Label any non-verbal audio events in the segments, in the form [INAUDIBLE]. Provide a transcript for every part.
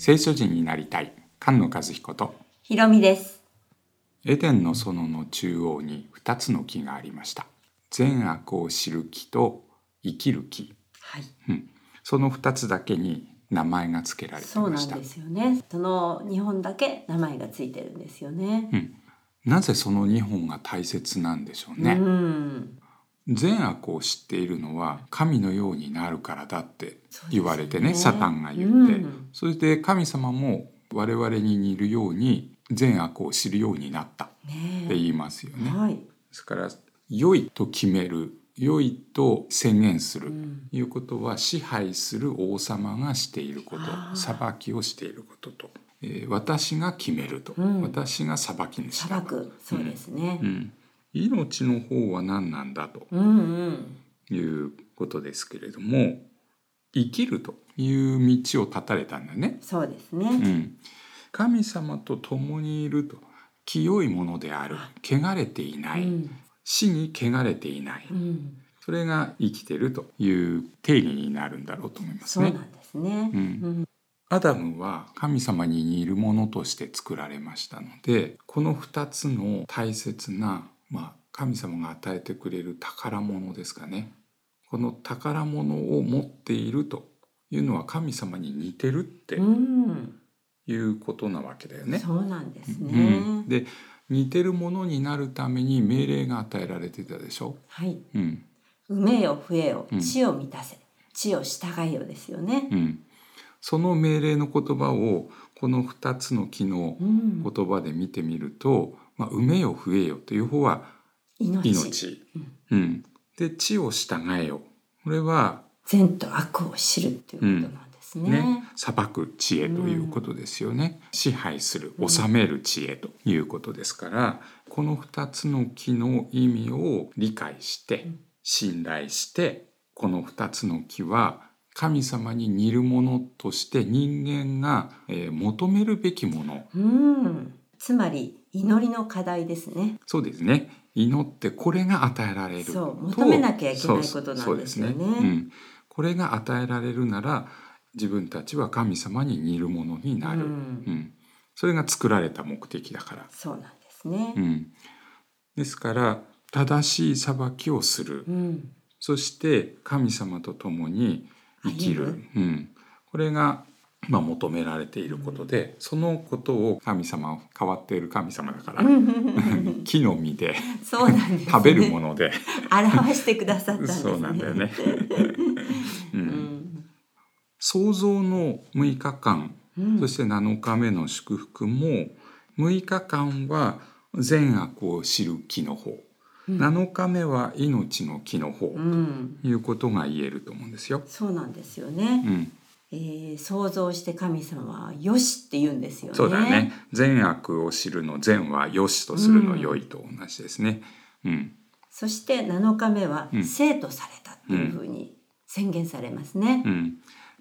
聖書人になりたい菅野和彦とひろみです。エデンの園の中央に2つの木がありました善悪を知る木と生きる木はい。その2つだけに名前が付けられていそうましたなんですよね。その日本だけ名前がついてるんですよね。なぜその2本が大切なんでしょううね、ん。善悪を知っているのは神のようになるからだって言われてねねサタンが言って、うん。そして神様も我々に似るように善悪を知るようになったってね言いますよね。はい。ですから良いと決める良いと宣言する、うん。いうことは支配する王様がしていること裁きをしていることと、えー私が決めると、うん。私が裁き主だと、砂漠。そうですね。う。ん、命の方は何なんだとうんうん。いうことですけれども生きるという道を断たれたんだね。そうですね。うん、神様と共にいると清いものである汚れていない、うん。死に汚れていない、うん。それが生きてるという定義になるんだろうと思いますね。そうなんですね。うんうん。アダムは神様に似るものとして作られましたのでこの2つの大切な、まあ、神様が与えてくれる宝物ですかねこの宝物を持っているというのは神様に似てるってうん。いうことなわけだよね。そうなんですうねん。で似てるものになるために命令が与えられてたでしょ？はい。うん埋めよ増えようん地を満たせ地を従えよですよね。うん、その命令の言葉をこの2つの木のうん。言葉で見てみると「まあ、埋めよ増えよ」という方は命。命、うん、で「地を従えよ」これは善と悪を知るっていうことなんですね。ね。裁く知恵ということですよね、支配する治める知恵ということですからこの2つの木の意味を理解して信頼してこの2つの木は神様に似るものとして人間が、えー求めるべきもの。うん。つまり祈りの課題ですね。そうですね。祈ってこれが与えられる。そうと。求めなきゃいけないことなんですよね。そうん、これが与えられるなら自分たちは神様に似るものになる、ううん。んそれが作られた目的だから、そうなんですね。う。ん、ですから正しい裁きをする、うん。そして神様と共に生きる、うん、これが、まあ、求められていることで、そのことを神様は変わっている神様だから、[LAUGHS] [LAUGHS] 木の実でそうなんです、ね。食べるもので表してくださったんですね。そうなんだよね。[LAUGHS] う、うんん。創造の6日間、うんそして7日目の祝福も6日間は善悪を知る木の方、うん7日目は命の木の方、うん。ということが言えると思うんですよ。そうなんですよね。うん、えー想像して神様はよしって言うんですよね。そうだね。善悪を知るの善は良しとするの良いと同じですね。うん、そして7日目はうん生とされたっていうふうに宣言されますね。うん、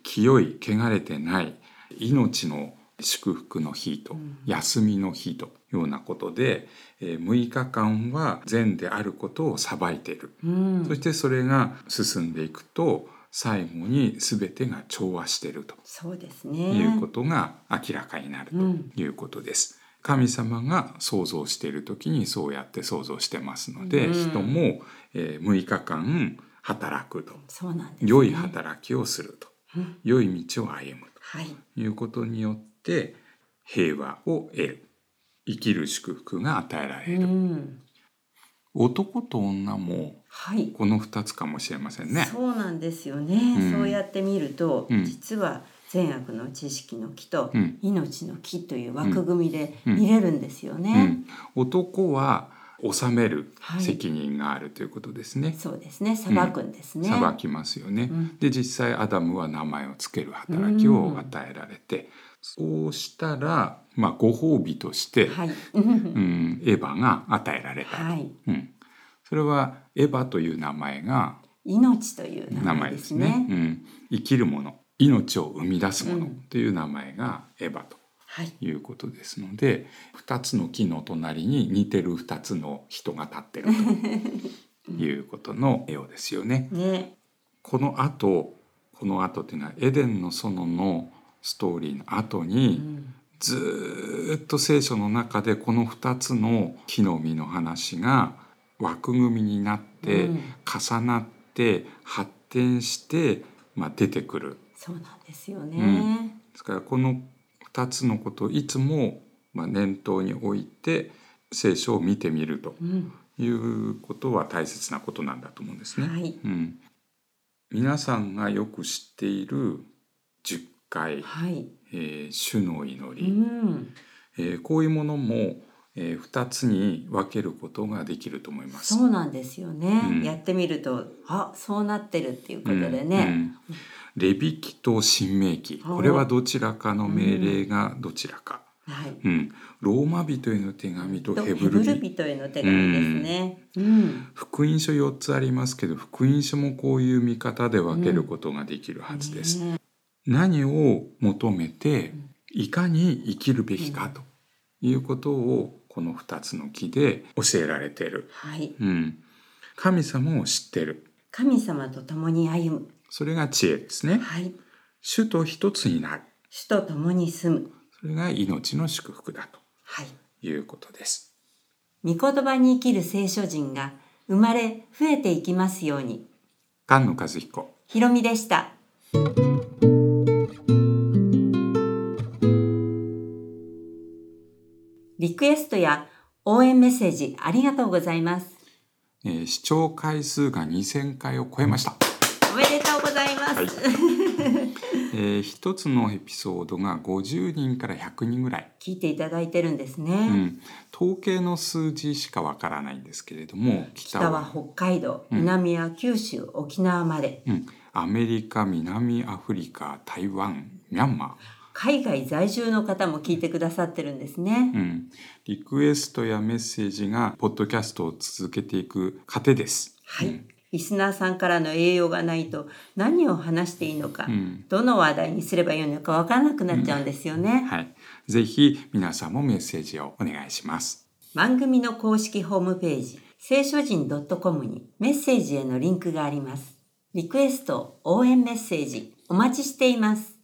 清い汚れてない命の祝福の日と、うん休みの日というようなことで、えー6日間は善であることを裁いている、うんそしてそれが進んでいくと最後に全てが調和しているとそうですね。いうことが明らかになるうんということです。神様が創造している時にそうやって創造してますので、うん人も、えー6日間働くとそうなんです、ね。良い働きをするとうん良い道を歩むはい。ということによって平和を得る生きる祝福が与えられうる、ん。男と女もはい。この2つかもしれませんね。そうなんですよね、うんそうやって見ると、うん実は善悪の知識の木とうん命の木という枠組みでうん見れるんですようね。ん、男は治めるはい責任があるということですね。そうですね。裁くんですね。裁きますよね。うんで実際アダムは名前を付ける働きを与えられて、そうしたら、まあ、ご褒美として、はい。うん、エヴァが与えられたと、はい。うん、それはエヴァという名前が命という名名前ですすねね。うん、生きるもの命を生み出すものうんという名前がエヴァとはい。いうことですので2つの木の隣に似てる2つの人が立ってると [LAUGHS] いうことのようですよね。ね。この後この後っていうのはエデンの園のストーリーの後に、うんずーっと聖書の中でこの2つの木の実の話が枠組みになって、うん重なって発展して、まあ、出てくるそうなんですよね。ですからこの2つのことをいつも、まあ、念頭に置いて聖書を見てみるとうんいうことは大切なことなんだと思うんですね。はいうん、皆さんがよく知っている10回、はい。えー主の祈うり、ん。えーこういうものも、え2つに分けることができると思います。そうなんですよね。うんやってみると、あ、そうなってるっていうことでうんうね。んレビキと新明記おこれはどちらかの命令がどちらか、はい。うんローマ人への手紙ととヘブル人人への手紙ですね。うん。福音書4つありますけど福音書もこういう見方で分けることができるはずです。ね何を求めていかに生きるべきかということをこの2つの木で教えられている、はい。うん、神様を知ってる神様と共に歩む。それが知恵ですねはい。主と一つになる主と共に住む。それが命の祝福だはい。ということです御言葉に生きる聖書人が生まれ増えていきますように。菅野和彦ひろみでした。リクエストや応援メッセージありがとうございます。えー視聴回数が2000回を超えました、おめでとうございます。はいえー一つのエピソードが50人から100人ぐらい聞いていただいてるんですね。うん、統計の数字しかわからないんですけれども北は北は北海道、うん南は九州、沖縄まで。うん、アメリカ南アフリカ台湾ミャンマ海外在住の方も聞いてくださってるんですー、ね。うん、リクエストやメッセージがポッドキャストを続けていく糧です。はい。リスナーさんからの栄養がないと何を話していいのか、うんどの話題にすればいいのかわからなくなっちゃうんですよね。はい、ぜひ皆さんもメッセージをお願いします。番組の公式ホームページ、聖書人 .com にメッセージへのリンクがあります。リクエスト、応援メッセージ、お待ちしています。